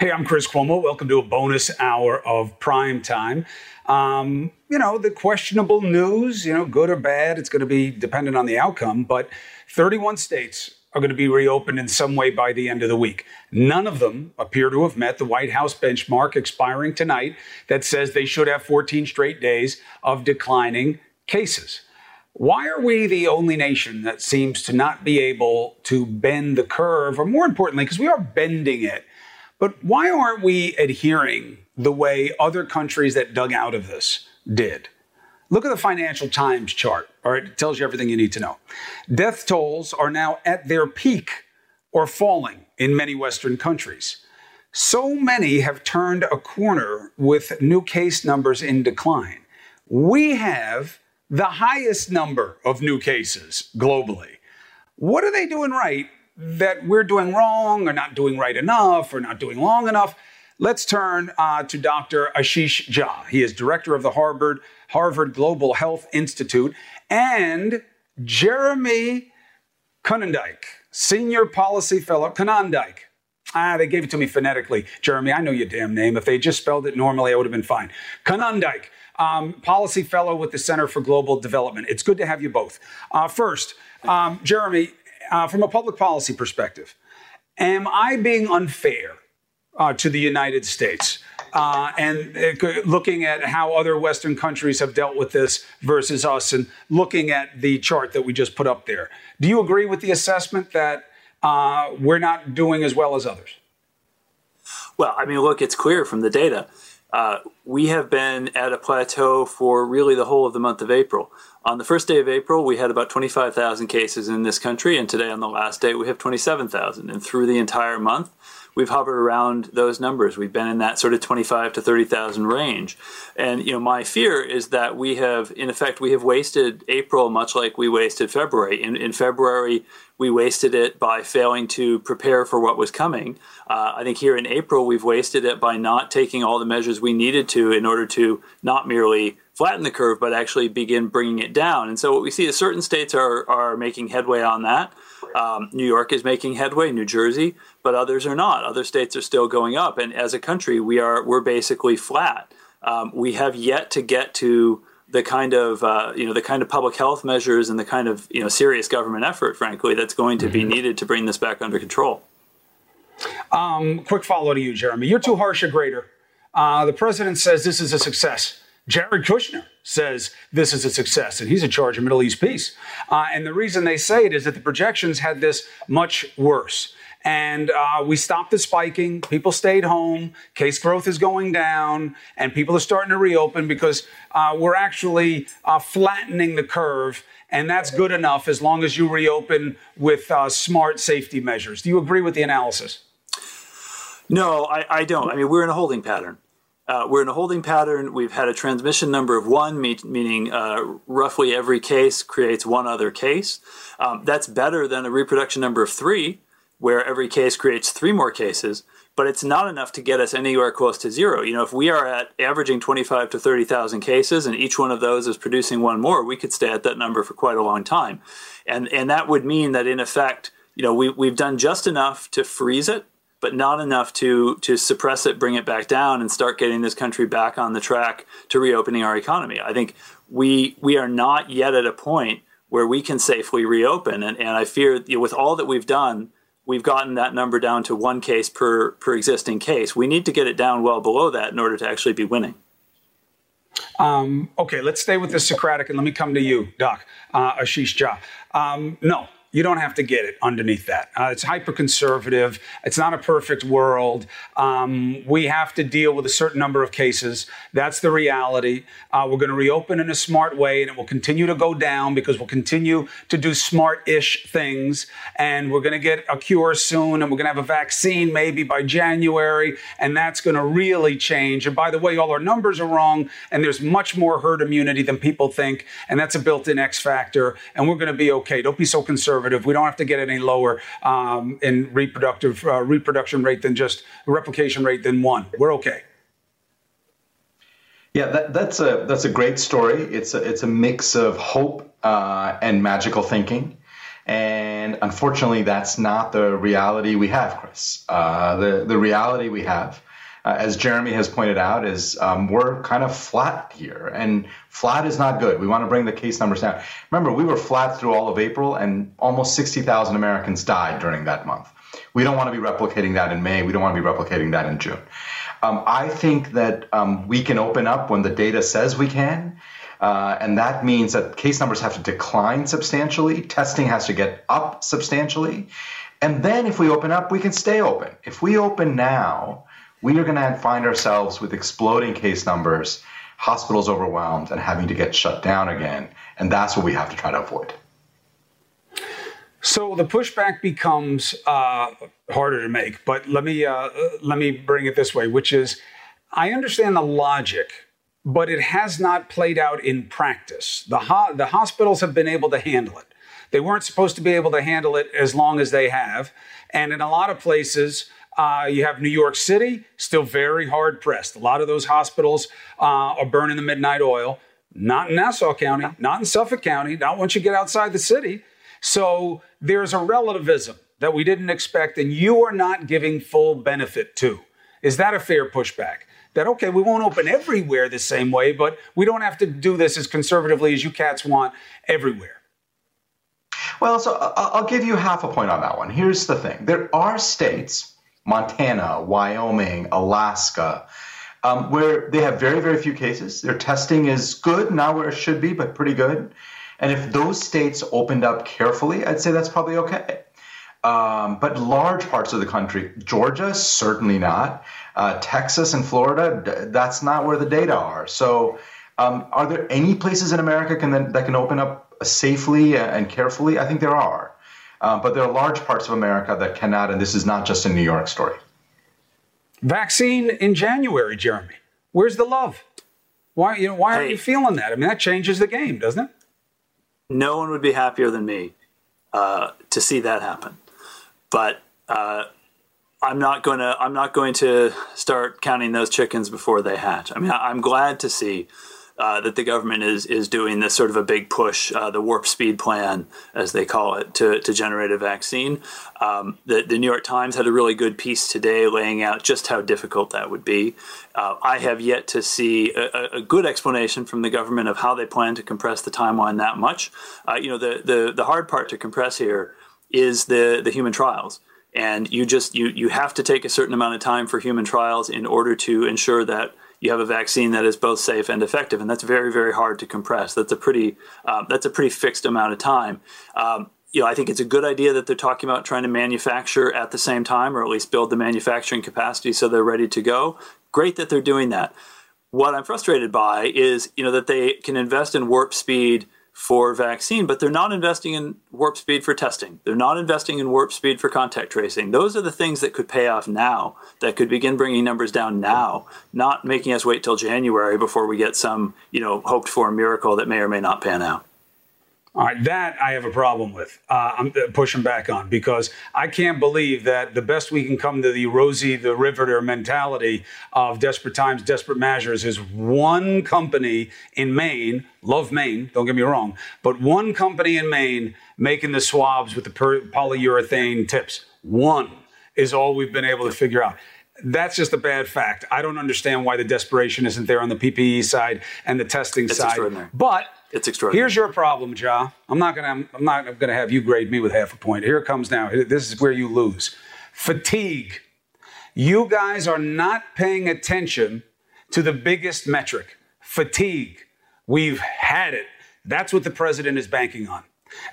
Hey, I'm Chris Cuomo. Welcome to a bonus hour of prime time. Um, you know, the questionable news, you know, good or bad, it's going to be dependent on the outcome, but 31 states are going to be reopened in some way by the end of the week. None of them appear to have met the White House benchmark expiring tonight that says they should have 14 straight days of declining cases. Why are we the only nation that seems to not be able to bend the curve, or more importantly, because we are bending it, but why aren't we adhering the way other countries that dug out of this did? Look at the Financial Times chart. All right, it tells you everything you need to know. Death tolls are now at their peak or falling in many Western countries. So many have turned a corner with new case numbers in decline. We have the highest number of new cases globally. What are they doing right that we're doing wrong or not doing right enough or not doing long enough. Let's turn uh, to Dr. Ashish Jha. He is director of the Harvard Harvard Global Health Institute and Jeremy Konyndyk, senior policy fellow. Konyndyk. Ah, they gave it to me phonetically. Jeremy, I know your damn name. If they just spelled it normally, I would have been fine. Konyndyk, um, policy fellow with the Center for Global Development. It's good to have you both. Uh, first, um, Jeremy, uh, from a public policy perspective, am I being unfair uh, to the United States? Uh, and uh, looking at how other Western countries have dealt with this versus us, and looking at the chart that we just put up there. Do you agree with the assessment that uh, we're not doing as well as others? Well, I mean, look, it's clear from the data. Uh, we have been at a plateau for really the whole of the month of April. On the first day of April, we had about 25,000 cases in this country, and today, on the last day, we have 27,000. And through the entire month, we've hovered around those numbers. We've been in that sort of 25 to 30,000 range. And you know, my fear is that we have, in effect, we have wasted April much like we wasted February. In, in February, we wasted it by failing to prepare for what was coming. Uh, I think here in April, we've wasted it by not taking all the measures we needed to in order to not merely flatten the curve, but actually begin bringing it down. And so what we see is certain states are, are making headway on that. Um, New York is making headway, New Jersey, but others are not. Other states are still going up. And as a country, we are we're basically flat. Um, we have yet to get to the kind of uh, you know the kind of public health measures and the kind of you know serious government effort, frankly, that's going to be mm-hmm. needed to bring this back under control. Um, quick follow to you, Jeremy. You're too harsh a grader. Uh, the president says this is a success. Jared Kushner says this is a success, and he's in charge of Middle East peace. Uh, and the reason they say it is that the projections had this much worse. And uh, we stopped the spiking. People stayed home. Case growth is going down, and people are starting to reopen because uh, we're actually uh, flattening the curve. And that's good enough as long as you reopen with uh, smart safety measures. Do you agree with the analysis? No, I, I don't. I mean, we're in a holding pattern. Uh, we're in a holding pattern. We've had a transmission number of one, me- meaning uh, roughly every case creates one other case. Um, that's better than a reproduction number of three, where every case creates three more cases. But it's not enough to get us anywhere close to zero. You know, if we are at averaging 25 to 30,000 cases and each one of those is producing one more, we could stay at that number for quite a long time. And, and that would mean that in effect, you know, we, we've done just enough to freeze it but not enough to to suppress it, bring it back down, and start getting this country back on the track to reopening our economy. I think we we are not yet at a point where we can safely reopen, and, and I fear you know, with all that we've done, we've gotten that number down to one case per per existing case. We need to get it down well below that in order to actually be winning. Um, okay, let's stay with the Socratic, and let me come to you, Doc uh, Ashish Jha. Um, no, you don't have to get it underneath that. Uh, it's hyper conservative. It's not a perfect world. Um, we have to deal with a certain number of cases. That's the reality. Uh, we're going to reopen in a smart way, and it will continue to go down because we'll continue to do smart ish things. And we're going to get a cure soon, and we're going to have a vaccine maybe by January, and that's going to really change. And by the way, all our numbers are wrong, and there's much more herd immunity than people think, and that's a built in X factor, and we're going to be okay. Don't be so conservative conservative. We don't have to get any lower um, in reproductive uh, reproduction rate than just replication rate than one. We're okay. Yeah, that, that's a that's a great story. It's a, it's a mix of hope uh, and magical thinking. And unfortunately, that's not the reality we have, Chris. Uh, the, the reality we have, uh, as Jeremy has pointed out, is um, we're kind of flat here. And flat is not good. We want to bring the case numbers down. Remember, we were flat through all of April, and almost 60,000 Americans died during that month. We don't want to be replicating that in May. We don't want to be replicating that in June. Um, I think that um, we can open up when the data says we can. Uh, and that means that case numbers have to decline substantially, testing has to get up substantially. And then if we open up, we can stay open. If we open now, we are going to find ourselves with exploding case numbers, hospitals overwhelmed, and having to get shut down again. And that's what we have to try to avoid. So the pushback becomes uh, harder to make, but let me uh, let me bring it this way, which is, I understand the logic, but it has not played out in practice. The ho- the hospitals have been able to handle it. They weren't supposed to be able to handle it as long as they have, and in a lot of places. Uh, you have New York City, still very hard pressed. A lot of those hospitals uh, are burning the midnight oil. Not in Nassau County, not in Suffolk County, not once you get outside the city. So there's a relativism that we didn't expect, and you are not giving full benefit to. Is that a fair pushback? That, okay, we won't open everywhere the same way, but we don't have to do this as conservatively as you cats want everywhere. Well, so I'll give you half a point on that one. Here's the thing there are states, Montana, Wyoming, Alaska, um, where they have very, very few cases. Their testing is good, not where it should be, but pretty good. And if those states opened up carefully, I'd say that's probably okay. Um, but large parts of the country, Georgia, certainly not. Uh, Texas and Florida, that's not where the data are. So, um, are there any places in America can, that can open up safely and carefully? I think there are. Uh, but there are large parts of America that cannot, and this is not just a New York story. Vaccine in January, Jeremy. Where's the love? Why, you know, why hey. are you feeling that? I mean, that changes the game, doesn't it? no one would be happier than me uh, to see that happen. But uh, I'm not going to. I'm not going to start counting those chickens before they hatch. I mean, I'm glad to see uh, that the government is is doing this sort of a big push, uh, the warp speed plan, as they call it, to, to generate a vaccine. Um, the, the New York Times had a really good piece today laying out just how difficult that would be. Uh, I have yet to see a, a, good explanation from the government of how they plan to compress the timeline that much. Uh, you know, the, the the hard part to compress here is the the human trials and you just you you have to take a certain amount of time for human trials in order to ensure that you have a vaccine that is both safe and effective, and that's very very hard to compress. That's a pretty um, that's a pretty fixed amount of time. Um, you know, I think it's a good idea that they're talking about trying to manufacture at the same time, or at least build the manufacturing capacity so they're ready to go. Great that they're doing that. What I'm frustrated by is, you know, that they can invest in warp speed for vaccine, but they're not investing in warp speed for testing. They're not investing in warp speed for contact tracing. Those are the things that could pay off now, that could begin bringing numbers down now, not making us wait till January before we get some, you know, hoped for miracle that may or may not pan out. All right, that I have a problem with. Uh, I'm uh, pushing back on because I can't believe that the best we can come to the Rosie the Riveter mentality of desperate times, desperate measures is one company in Maine, love Maine, don't get me wrong, but one company in Maine making the swabs with the polyurethane tips. One is all we've been able to figure out that's just a bad fact. I don't understand why the desperation isn't there on the PPE side and the testing side. But it's extraordinary. Here's your problem, Jha. I'm not gonna I'm not gonna have you grade me with half a point. Here it comes now. This is where you lose. Fatigue. You guys are not paying attention to the biggest metric. Fatigue. We've had it. That's what the president is banking on.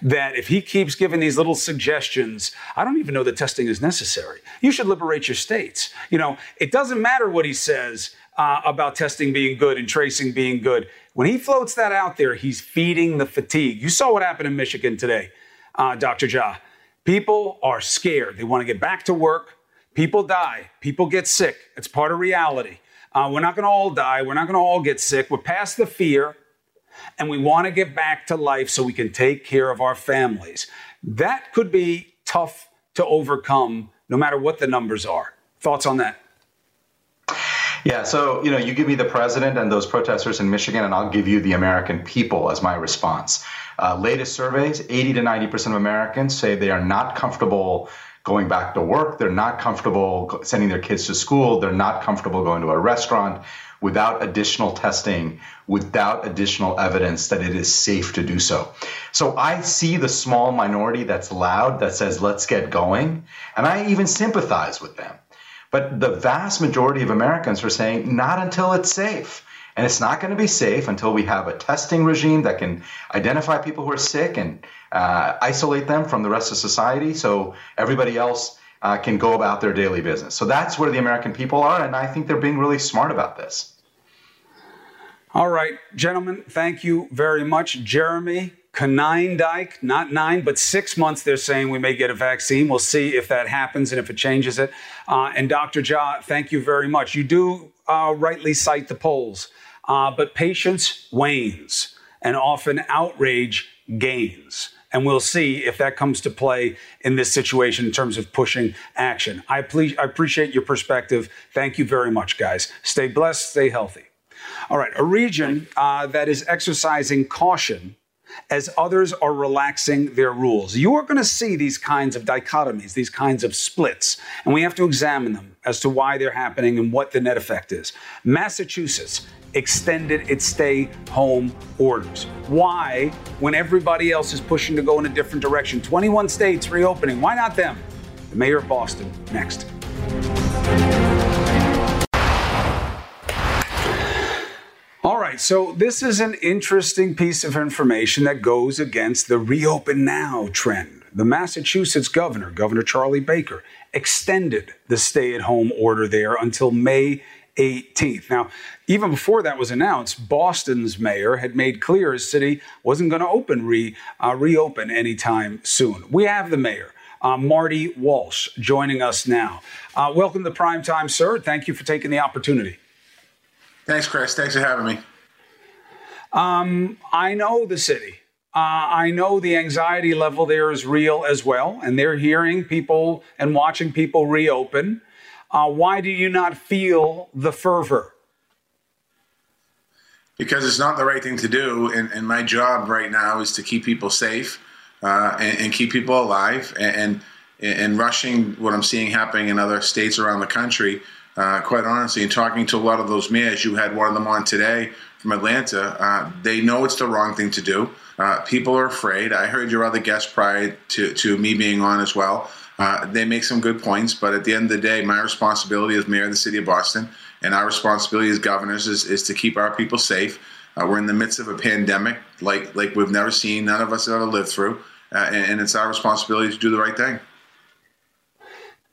That if he keeps giving these little suggestions, I don't even know that testing is necessary. You should liberate your states. You know, it doesn't matter what he says uh, about testing being good and tracing being good. When he floats that out there, he's feeding the fatigue. You saw what happened in Michigan today, uh, Dr. Jha. People are scared. They want to get back to work. People die. People get sick. It's part of reality. Uh, we're not going to all die. We're not going to all get sick. We're past the fear, and we want to get back to life so we can take care of our families. That could be tough to overcome no matter what the numbers are. Thoughts on that? Yeah, so you know, you give me the president and those protesters in Michigan, and I'll give you the American people as my response. Uh, latest surveys 80 to 90% of Americans say they are not comfortable going back to work. They're not comfortable sending their kids to school. They're not comfortable going to a restaurant without additional testing, without additional evidence that it is safe to do so. So I see the small minority that's loud that says, let's get going. And I even sympathize with them. But the vast majority of Americans are saying, not until it's safe. And it's not going to be safe until we have a testing regime that can identify people who are sick and uh, isolate them from the rest of society so everybody else uh, can go about their daily business. So that's where the American people are, and I think they're being really smart about this. All right, gentlemen, thank you very much. Jeremy Konyndyk, not nine, but six months, they're saying we may get a vaccine. We'll see if that happens and if it changes it. Uh, and Dr. Jha, thank you very much. You do uh, rightly cite the polls. Uh, but patience wanes and often outrage gains. And we'll see if that comes to play in this situation in terms of pushing action. I, ple- I appreciate your perspective. Thank you very much, guys. Stay blessed, stay healthy. All right, a region uh, that is exercising caution as others are relaxing their rules. You are going to see these kinds of dichotomies, these kinds of splits, and we have to examine them as to why they're happening and what the net effect is. Massachusetts extended its stay home orders. Why, when everybody else is pushing to go in a different direction? 21 states reopening. Why not them? The mayor of Boston, next. Right, so this is an interesting piece of information that goes against the reopen now trend. The Massachusetts governor, Governor Charlie Baker, extended the stay at home order there until May 18th. Now, even before that was announced, Boston's mayor had made clear his city wasn't going to open re, uh, reopen anytime soon. We have the mayor. Uh, Marty Walsh joining us now. Uh, welcome to Prime Time, sir. Thank you for taking the opportunity. Thanks, Chris. Thanks for having me. Um, I know the city. Uh, I know the anxiety level there is real as well, and they're hearing people and watching people reopen. Uh, why do you not feel the fervor? Because it's not the right thing to do, and, and my job right now is to keep people safe uh, and, and, keep people alive. And, and, and rushing what I'm seeing happening in other states around the country, uh, quite honestly, and talking to a lot of those mayors, you had one of them on today from Atlanta. Uh, they know it's the wrong thing to do. Uh, people are afraid. I heard your other guest prior to, to me being on as well. Uh, they make some good points, but at the end of the day, my responsibility as mayor of the city of Boston and our responsibility as governors is, is to keep our people safe. Uh, we're in the midst of a pandemic like like we've never seen, none of us have ever lived through, uh, and, and it's our responsibility to do the right thing.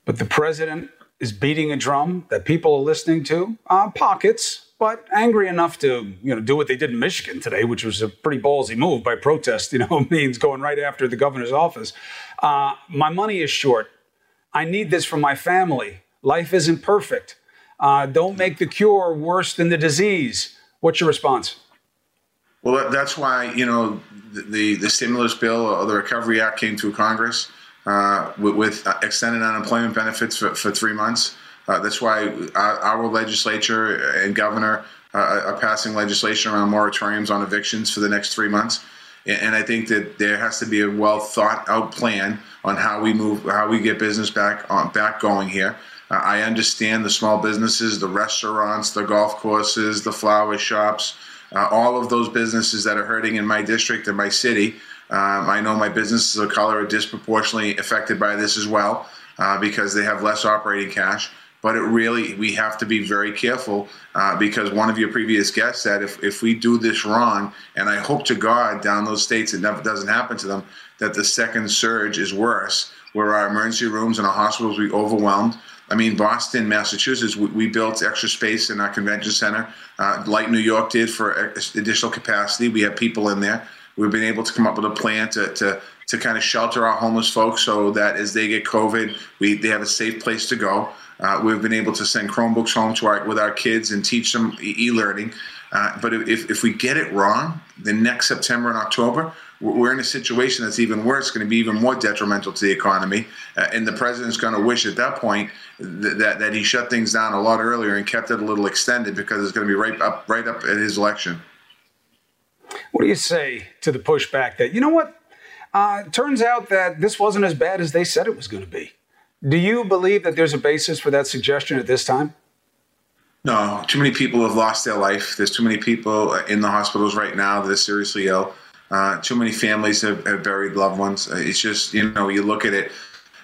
But the president is beating a drum that people are listening to. Uh, pockets, but angry enough to you know do what they did in Michigan today, which was a pretty ballsy move by protest. You know, means going right after the governor's office. Uh, my money is short. I need this for my family. Life isn't perfect. Uh, don't make the cure worse than the disease. What's your response? Well, that's why you know the the stimulus bill or the Recovery Act came through Congress uh, with, with, extended unemployment benefits for, for three months. Uh, that's why our, legislature and governor uh, are passing legislation around moratoriums on evictions for the next three months. And I think that there has to be a well thought out plan on how we move, how we get business back on back going here. Uh, I understand the small businesses, the restaurants, the golf courses, the flower shops, uh, all of those businesses that are hurting in my district and my city. Um, I know my businesses of color are disproportionately affected by this as well uh, because they have less operating cash but it really we have to be very careful uh, because one of your previous guests said if, if we do this wrong and i hope to god down those states it never doesn't happen to them that the second surge is worse where our emergency rooms and our hospitals be overwhelmed. I mean boston massachusetts we, we built extra space in our convention center uh, like new york did for additional capacity. We have people in there. We've been able to come up with a plan to, to to kind of shelter our homeless folks so that as they get covid we they have a safe place to go uh, we've been able to send Chromebooks home to our, with our kids and teach them e-learning. Uh, but if, if we get it wrong, the next September and October, we're in a situation that's even worse, going to be even more detrimental to the economy. Uh, and the president's going to wish at that point that, that, that he shut things down a lot earlier and kept it a little extended because it's going to be right up right up at his election. What do you say to the pushback that you know what? Uh, turns out that this wasn't as bad as they said it was going to be. Do you believe that there's a basis for that suggestion at this time? No, too many people have lost their life. There's too many people in the hospitals right now that are seriously ill. Uh, too many families have, have, buried loved ones. Uh, it's just, you know, you look at it.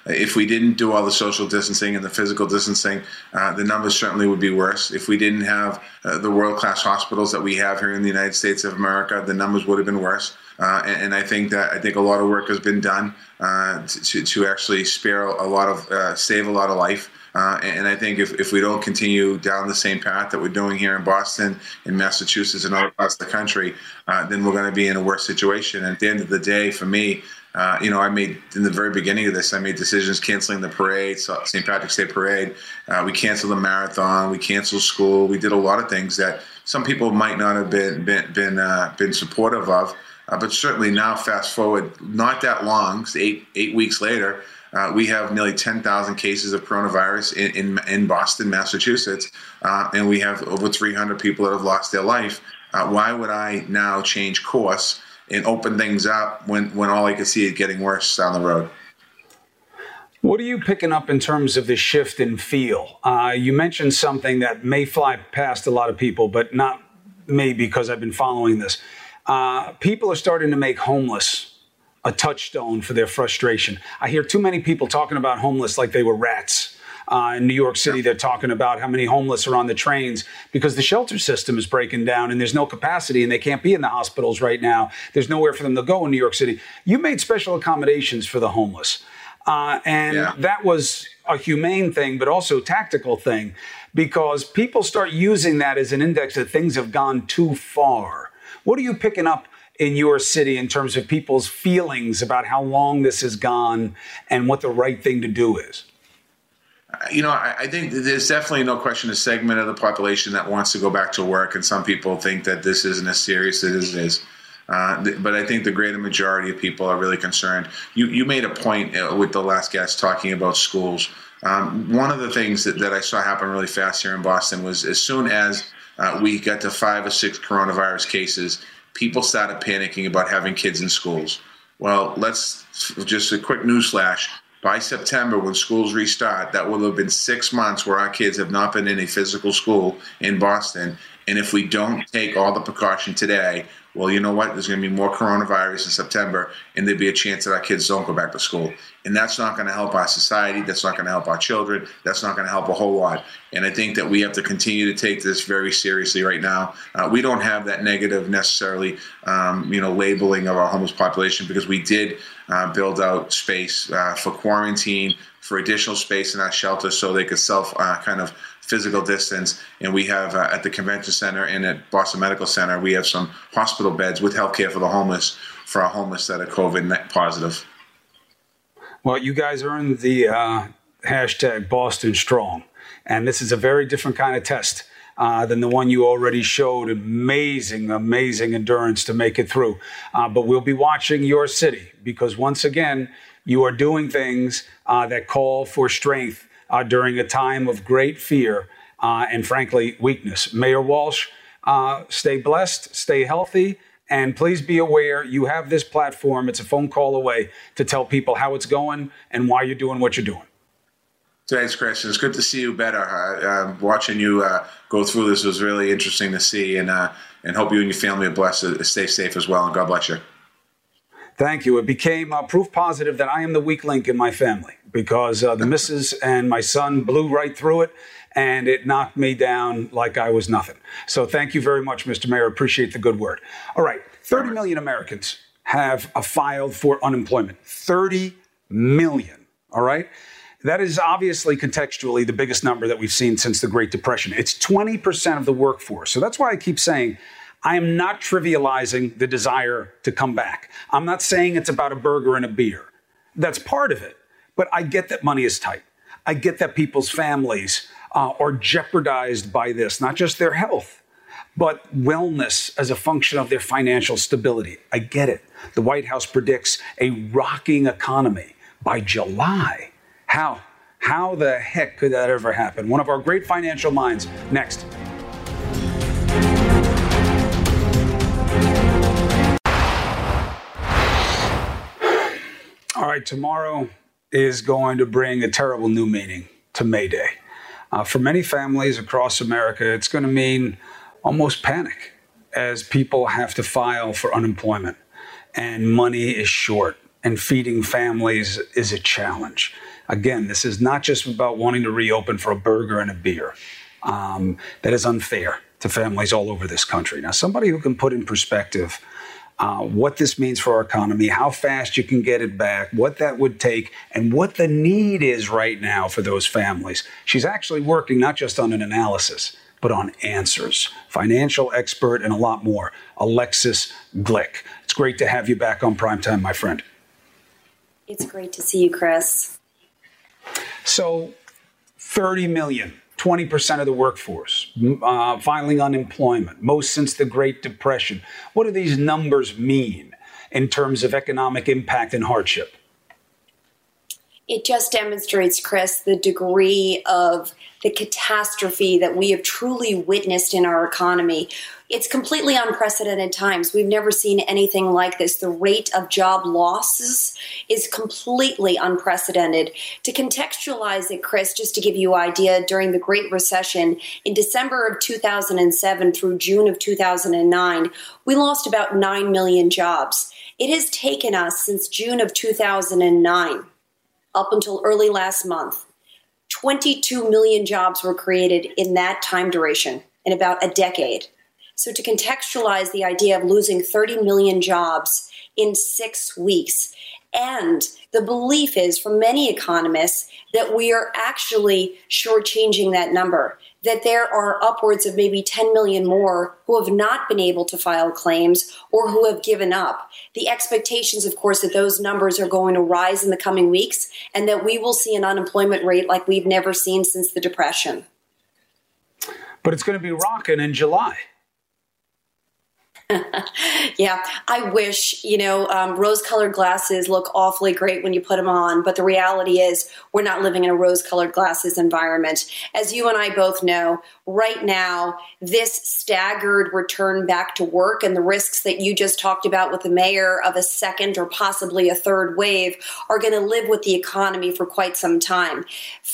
If we didn't do all the social distancing and the physical distancing, uh, the numbers certainly would be worse. If we didn't have uh, the world class hospitals that we have here in the United States of America, the numbers would have been worse. Uh, and, and, I think that I think a lot of work has been done uh, to, to actually spare a lot of save a lot of life. Uh, and I think if, if we don't continue down the same path that we're doing here in Boston, in Massachusetts, and all across the country, uh, then we're going to be in a worse situation. And at the end of the day, for me, uh, you know, I made in the very beginning of this, I made decisions canceling the parade, St. Patrick's Day parade. Uh, we canceled the marathon. We canceled school. We did a lot of things that some people might not have been been been, uh, been supportive of. Uh, but certainly now, fast forward, not that long, eight eight weeks later, uh, we have nearly 10,000 cases of coronavirus in, in, in Boston, Massachusetts, uh, and we have over 300 people that have lost their life. Why would I now change course and open things up when, when all I could see is getting worse down the road? What are you picking up in terms of the shift in feel? Uh, you mentioned something that may fly past a lot of people, but not me because I've been following this. Uh, people are starting to make homeless a touchstone for their frustration. I hear too many people talking about homeless like they were rats. Uh, in New York City, they're talking about how many homeless are on the trains because the shelter system is breaking down and there's no capacity and they can't be in the hospitals right now. There's nowhere for them to go in New York City. You made special accommodations for the homeless. Uh, and yeah. that was a humane thing, but also tactical thing because people start using that as an index that things have gone too far. What are you picking up in your city in terms of people's feelings about how long this has gone and what the right thing to do is? You know, I, think there's definitely no question a segment of the population that wants to go back to work, and some people think that this isn't as serious as it is. Uh, but I think the greater majority of people are really concerned. You, you made a point uh, with the last guest talking about schools. Um, one of the things that, that I saw happen really fast here in Boston was as soon as uh, we got to five or six coronavirus cases, people started panicking about having kids in schools. Well, let's just a quick news flash. By September, when schools restart, that will have been six months where our kids have not been in a physical school in Boston. And if we don't take all the precaution today, well, you know what? There's going to be more coronavirus in September, and there'd be a chance that our kids don't go back to school. And that's not going to help our society. That's not going to help our children. That's not going to help a whole lot. And I think that we have to continue to take this very seriously right now. Uh, we don't have that negative necessarily, um, you know, labeling of our homeless population because we did uh, build out space uh, for quarantine, for additional space in our shelter so they could self uh, kind of physical distance. And we have uh, at the convention center and at Boston Medical Center, we have some hospital beds with healthcare for the homeless for our homeless that are COVID positive. Well, you guys earned the uh, hashtag Boston Strong, and this is a very different kind of test. Uh, than the one you already showed. Amazing, amazing endurance to make it through. Uh, but we'll be watching your city because once again, you are doing things uh, that call for strength uh, during a time of great fear uh, and, frankly, weakness. Mayor Walsh, uh, stay blessed, stay healthy, and please be aware you have this platform. It's a phone call away to tell people how it's going and why you're doing what you're doing. Thanks, Chris. It's good to see you better. Uh, watching you uh, go through this was really interesting to see, and uh, and hope you and your family are blessed. Stay safe as well, and God bless you. Thank you. It became uh, proof positive that I am the weak link in my family because uh, the missus and my son blew right through it and it knocked me down like I was nothing. So thank you very much, Mr. Mayor. Appreciate the good word. All right, 30 million Americans have uh, filed for unemployment. 30 million. All right. That is obviously contextually the biggest number that we've seen since the Great Depression. It's 20% of the workforce. So that's why I keep saying I am not trivializing the desire to come back. I'm not saying it's about a burger and a beer. That's part of it. But I get that money is tight. I get that people's families uh, are jeopardized by this, not just their health, but wellness as a function of their financial stability. I get it. The White House predicts a rocking economy by July. How? How the heck could that ever happen? One of our great financial minds. Next. Right, tomorrow is going to bring a terrible new meaning to May Day. Uh, for many families across America, it's going to mean almost panic as people have to file for unemployment and money is short and feeding families is a challenge. Again, this is not just about wanting to reopen for a burger and a beer. Um, that is unfair to families all over this country. Now, somebody who can put in perspective uh, what this means for our economy, how fast you can get it back, what that would take, and what the need is right now for those families. She's actually working not just on an analysis, but on answers. Financial expert and a lot more. Alexis Glick. It's great to have you back on Primetime, my friend. It's great to see you, Chris. So, 30 million, 20% of the workforce uh, filing unemployment, most since the Great Depression. What do these numbers mean in terms of economic impact and hardship? It just demonstrates, Chris, the degree of the catastrophe that we have truly witnessed in our economy. It's completely unprecedented times. We've never seen anything like this. The rate of job losses is completely unprecedented. To contextualize it, Chris, just to give you an idea, during the Great Recession in December of 2007 through June of 2009, we lost about 9 million jobs. It has taken us since June of 2009 up until early last month 22 million jobs were created in that time duration in about a decade. So, to contextualize the idea of losing 30 million jobs in six weeks, and the belief is from many economists that we are actually shortchanging that number, that there are upwards of maybe 10 million more who have not been able to file claims or who have given up. The expectations, of course, that those numbers are going to rise in the coming weeks and that we will see an unemployment rate like we've never seen since the Depression. But it's going to be rocking in July. yeah, I wish, you know, um, rose colored glasses look awfully great when you put them on, but the reality is we're not living in a rose colored glasses environment. As you and I both know, right now, this staggered return back to work and the risks that you just talked about with the mayor of a second or possibly a third wave are going to live with the economy for quite some time.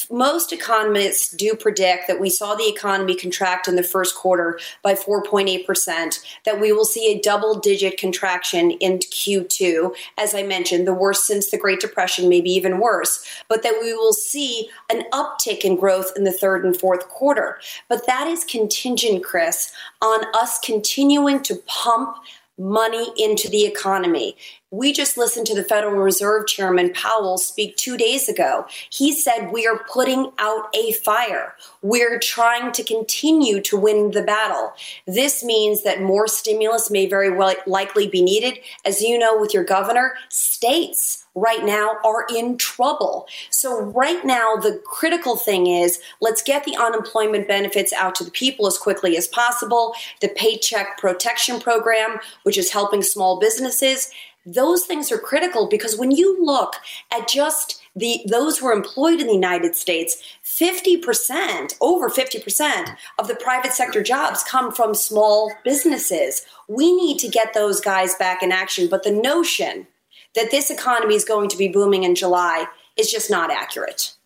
Most economists do predict that we saw the economy contract in the first quarter by 4.8%, that we will see a double digit contraction in Q2, as I mentioned, the worst since the Great Depression, maybe even worse, but that we will see an uptick in growth in the third and fourth quarter. But that is contingent, Chris, on us continuing to pump money into the economy. We just listened to the Federal Reserve Chairman Powell speak two days ago. He said, We are putting out a fire. We're trying to continue to win the battle. This means that more stimulus may very well likely be needed. As you know, with your governor, states right now are in trouble. So, right now, the critical thing is let's get the unemployment benefits out to the people as quickly as possible. The Paycheck Protection Program, which is helping small businesses, those things are critical because when you look at just the those who are employed in the United States, 50%, over 50% of the private sector jobs come from small businesses. We need to get those guys back in action, but the notion that this economy is going to be booming in July is just not accurate.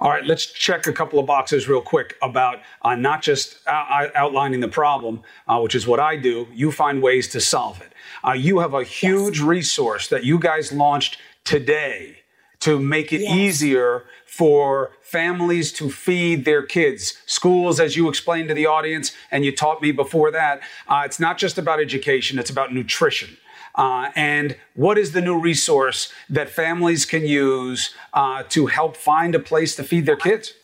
All right, let's check a couple of boxes real quick about uh, not just uh, outlining the problem, uh, which is what I do. You find ways to solve it. Uh, you have a huge yes. resource that you guys launched today to make it yes. easier for families to feed their kids. Schools, as you explained to the audience, and you taught me before that, uh, it's not just about education, it's about nutrition. Uh, and what is the new resource that families can use uh, to help find a place to feed their kids?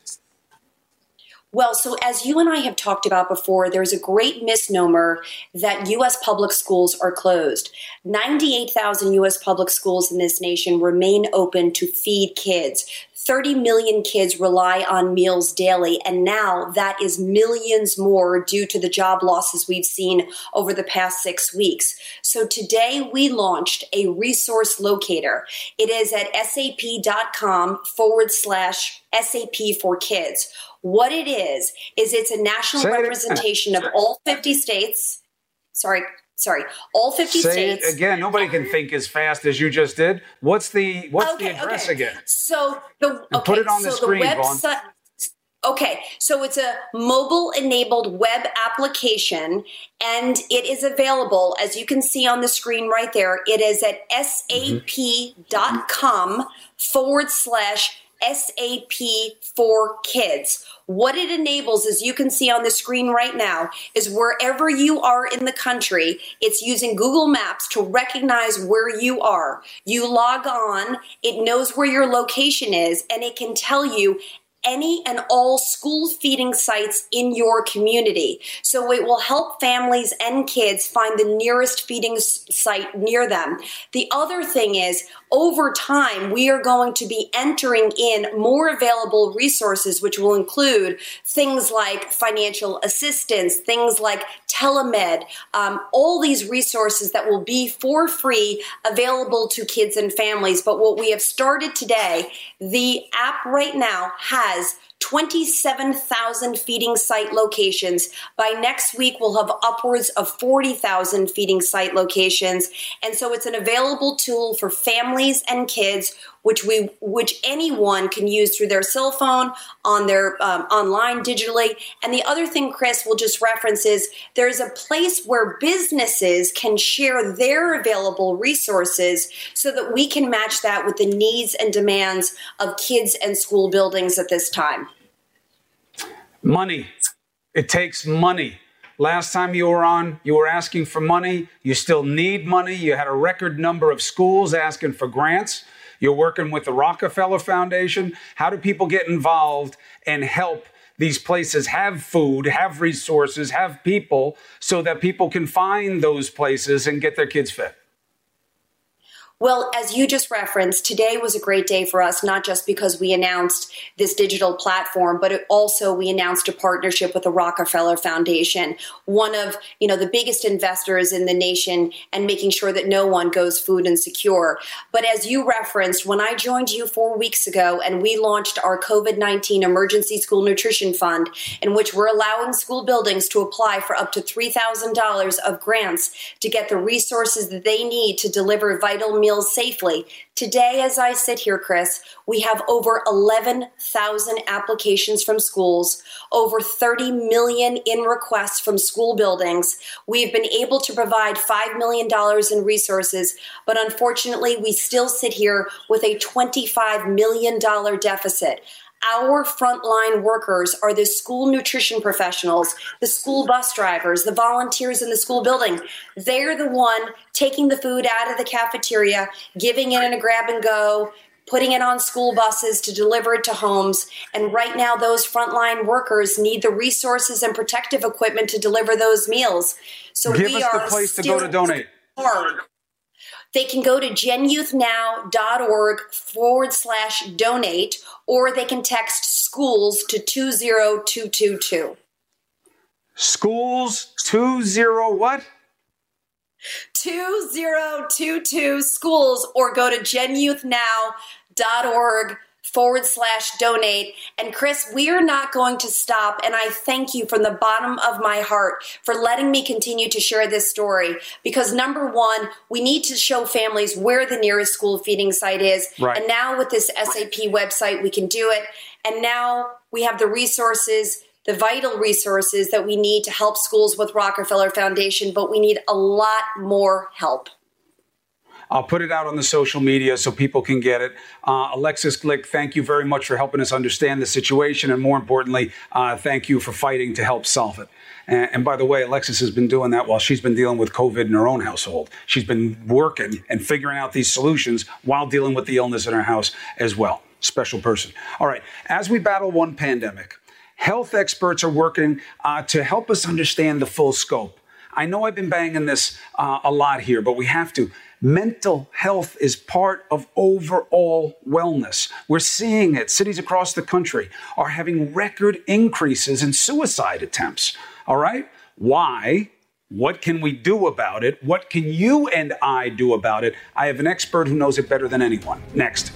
Well, so as you and I have talked about before, there's a great misnomer that U.S. public schools are closed. 98,000 U.S. public schools in this nation remain open to feed kids. 30 million kids rely on meals daily, and now that is millions more due to the job losses we've seen over the past six weeks. So today we launched a resource locator. It is at sap.com forward slash SAP for kids. What it is, is it's a national Say representation of all 50 states. Sorry, sorry, all 50 Say states. again, nobody can think as fast as you just did. What's the what's okay, the address okay. again? So the okay, put it on the screen, the website, Okay, so it's a mobile enabled web application and it is available, as you can see on the screen right there. It is at sap.com mm-hmm. forward slash SAP for kids. What it enables, as you can see on the screen right now, is wherever you are in the country, it's using Google Maps to recognize where you are. You log on, it knows where your location is, and it can tell you any and all school feeding sites in your community. So it will help families and kids find the nearest feeding site near them. The other thing is, over time, we are going to be entering in more available resources, which will include things like financial assistance, things like telemed, um, all these resources that will be for free available to kids and families. But what we have started today, the app right now has 27,000 feeding site locations. By next week, we'll have upwards of 40,000 feeding site locations. And so it's an available tool for families and kids which we which anyone can use through their cell phone on their um, online digitally and the other thing chris will just reference is there's a place where businesses can share their available resources so that we can match that with the needs and demands of kids and school buildings at this time money it takes money Last time you were on, you were asking for money. You still need money. You had a record number of schools asking for grants. You're working with the Rockefeller Foundation. How do people get involved and help these places have food, have resources, have people so that people can find those places and get their kids fed? Well, as you just referenced, today was a great day for us, not just because we announced this digital platform, but also we announced a partnership with the Rockefeller Foundation, one of you know the biggest investors in the nation, and making sure that no one goes food insecure. But as you referenced, when I joined you four weeks ago, and we launched our COVID nineteen Emergency School Nutrition Fund, in which we're allowing school buildings to apply for up to three thousand dollars of grants to get the resources that they need to deliver vital meals meals safely. Today, as I sit here, Chris, we have over 11,000 applications from schools, over 30 million in requests from school buildings. We've been able to provide $5 million in resources, but unfortunately, we still sit here with a $25 million deficit our frontline workers are the school nutrition professionals, the school bus drivers, the volunteers in the school building. They're the one taking the food out of the cafeteria, giving it in a grab and go, putting it on school buses to deliver it to homes. And right now, those frontline workers need the resources and protective equipment to deliver those meals. So give us the place to go to donate. Hard. They can go to genyouthnow.org forward slash donate, or they can text schools to 20222. Schools 20 what? 2022 schools, or go to genyouthnow.org forward slash donate. And Chris, we are not going to stop. And I thank you from the bottom of my heart for letting me continue to share this story. Because number one, we need to show families where the nearest school feeding site is. Right. And now with this SAP website, we can do it. And now we have the resources the vital resources that we need to help schools with Rockefeller Foundation, but we need a lot more help. I'll put it out on the social media so people can get it. Uh, Alexis Glick, thank you very much for helping us understand the situation. And more importantly, uh, thank you for fighting to help solve it. And, and, by the way, Alexis has been doing that while she's been dealing with COVID in her own household. She's been working and figuring out these solutions while dealing with the illness in her house as well. Special person. All right, as we battle one pandemic, Health experts are working uh, to help us understand the full scope. I know I've been banging this uh, a lot here, but we have to. Mental health is part of overall wellness. We're seeing it. Cities across the country are having record increases in suicide attempts. All right? Why? What can we do about it? What can you and I do about it? I have an expert who knows it better than anyone. Next.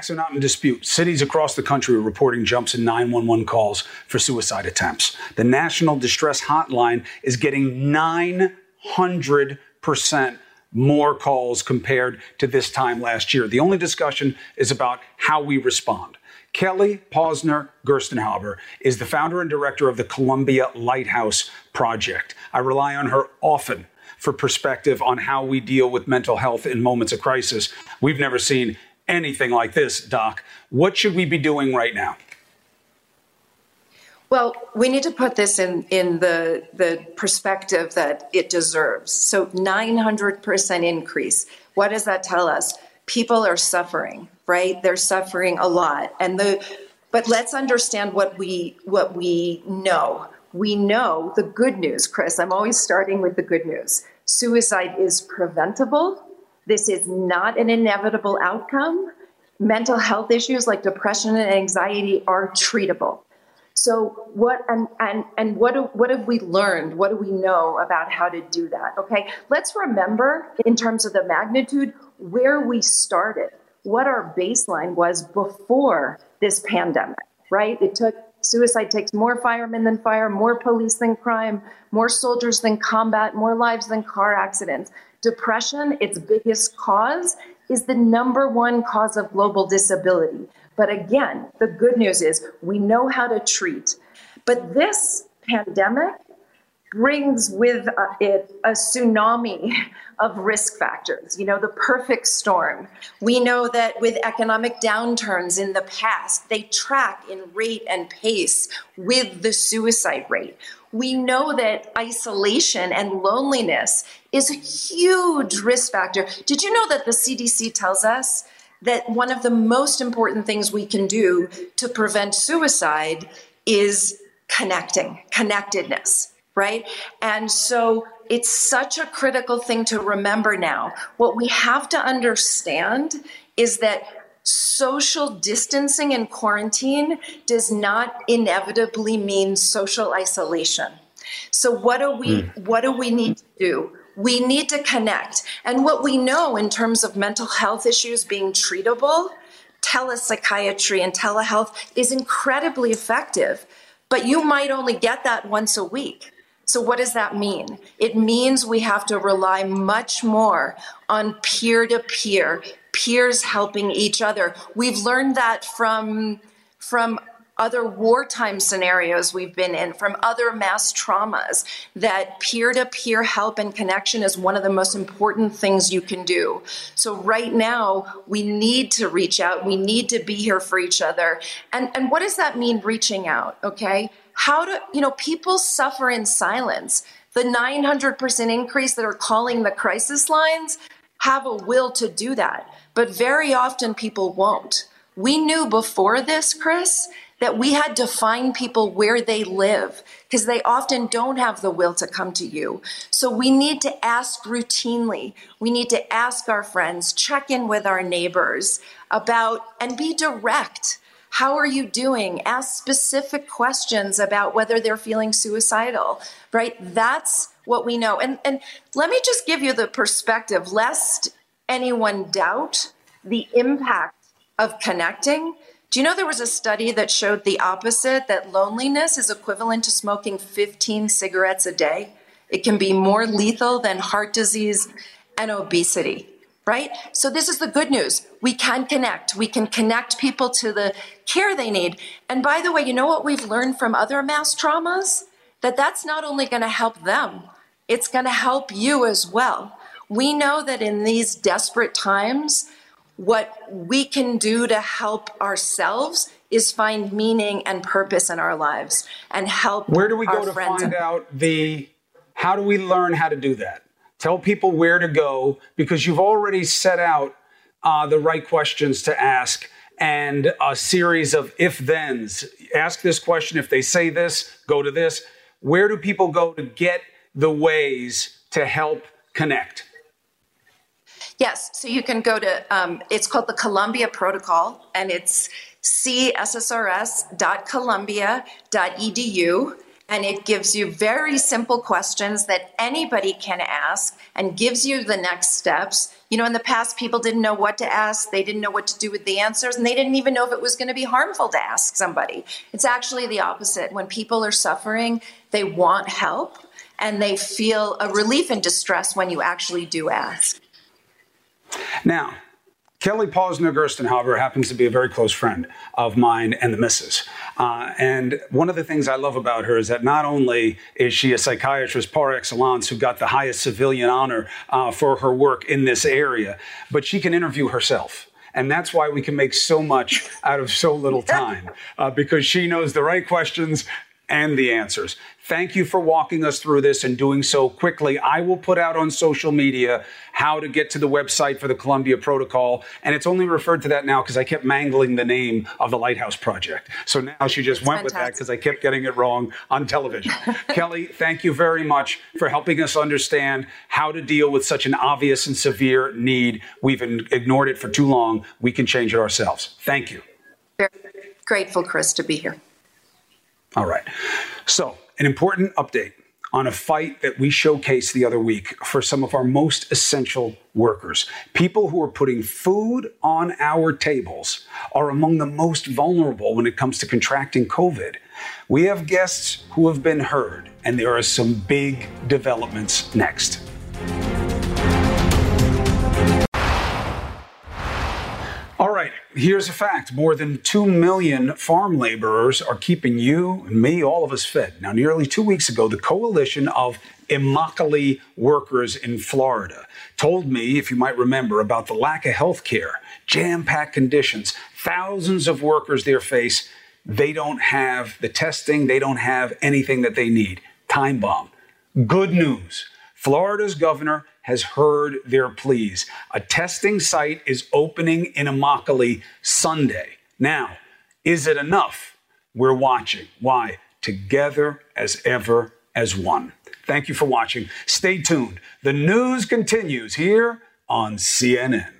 Facts are not in dispute. Cities across the country are reporting jumps in 911 calls for suicide attempts. The National Distress Hotline is getting 900% more calls compared to this time last year. The only discussion is about how we respond. Kelly Posner Gerstenhaber is the founder and director of the Columbia Lighthouse Project. I rely on her often for perspective on how we deal with mental health in moments of crisis. We've never seen anything like this, Doc. What should we be doing right now? Well, we need to put this in, in the, the perspective that it deserves. So, 900% increase. What does that tell us? People are suffering, right? They're suffering a lot. And the, but let's understand what we, what we know. We know the good news, Chris. I'm always starting with the good news. Suicide is preventable this is not an inevitable outcome. Mental health issues like depression and anxiety are treatable. So what and and and what do, what have we learned? What do we know about how to do that? Okay, let's remember in terms of the magnitude where we started, what our baseline was before this pandemic. Right? It took suicide takes more firemen than fire, more police than crime, more soldiers than combat, more lives than car accidents. Depression, its biggest cause, is the number one cause of global disability. But again, the good news is we know how to treat. But this pandemic brings with uh, it a tsunami of risk factors, you know, the perfect storm. We know that with economic downturns in the past, they track in rate and pace with the suicide rate we know that isolation and loneliness is a huge risk factor. Did you know that the CDC tells us that one of the most important things we can do to prevent suicide is connecting, connectedness, right? And so it's such a critical thing to remember now. What we have to understand is that social distancing and quarantine does not inevitably mean social isolation. So what do we mm. what do we need to do? We need to connect. And what we know in terms of mental health issues being treatable, telepsychiatry and telehealth is incredibly effective. But you might only get that once a week. So, what does that mean? It means we have to rely much more on peer to peer, peers helping each other. We've learned that from from other wartime scenarios we've been in, from other mass traumas, that peer to peer help and connection is one of the most important things you can do. So, right now, we need to reach out. We need to be here for each other. And, and what does that mean, reaching out? Okay. How do, you know, people suffer in silence. The 900% increase that are calling the crisis lines have a will to do that but very often people won't. We knew before this, Chris, that we had to find people where they live because they often don't have the will to come to you. So we need to ask routinely. We need to ask our friends, check in with our neighbors about, and be direct. How are you doing? Ask specific questions about whether they're feeling suicidal, right? That's what we know. And, and let me just give you the perspective, lest anyone doubt the impact of connecting? Do you know there was a study that showed the opposite that loneliness is equivalent to smoking 15 cigarettes a day? It can be more lethal than heart disease and obesity, right? So, this is the good news. We can connect. We can connect people to the care they need. And by the way, you know what we've learned from other mass traumas? That that's not only going to help them, it's going to help you as well. We know that in these desperate times, what we can do to help ourselves is find meaning and purpose in our lives and help. Where do we go to find and- out the? How do we learn how to do that? Tell people where to go because you've already set out uh, the right questions to ask and a series of if thens. Ask this question. If they say this, go to this. Where do people go to get the ways to help connect? Yes, so you can go to, um, it's called the Columbia Protocol, and it's cssrs.columbia.edu and it gives you very simple questions that anybody can ask and gives you the next steps. You know, in the past, people didn't know what to ask, they didn't know what to do with the answers, and they didn't even know if it was going to be harmful to ask somebody. It's actually the opposite. When people are suffering, they want help and they feel a relief and distress when you actually do ask. Now, Kelly Posner Gerstenhaber happens to be a very close friend of mine and the missus. Uh, and one of the things I love about her is that not only is she a psychiatrist par excellence who got the highest civilian honor uh, for her work in this area, but she can interview herself. And that's why we can make so much out of so little time, uh, because she knows the right questions and the answers. Thank you for walking us through this and doing so quickly. I will put out on social media how to get to the website for the Columbia Protocol. And it's only referred to that now because I kept mangling the name of the Lighthouse Project. So now she just went fantastic. with that because I kept getting it wrong on television. Kelly, thank you very much for helping us understand how to deal with such an obvious and severe need. We've ignored it for too long. We can change it ourselves. Thank you. Very grateful, Chris, to be here. All right. So, an important update on a fight that we showcased the other week for some of our most essential workers. People who are putting food on our tables are among the most vulnerable when it comes to contracting COVID. We have guests who have been heard, and there are some big developments next. Right, here's a fact more than 2 million farm laborers are keeping you and me, all of us, fed. Now, nearly two weeks ago, the coalition of Immokalee workers in Florida told me, if you might remember, about the lack of health care, jam packed conditions, thousands of workers there face. They don't have the testing, they don't have anything that they need. Time bomb. Good news Florida's governor has heard their pleas. A testing site is opening in Immokalee Sunday. Now, is it enough? We're watching. Why? Together as ever as one. Thank you for watching. Stay tuned. The news continues here on CNN.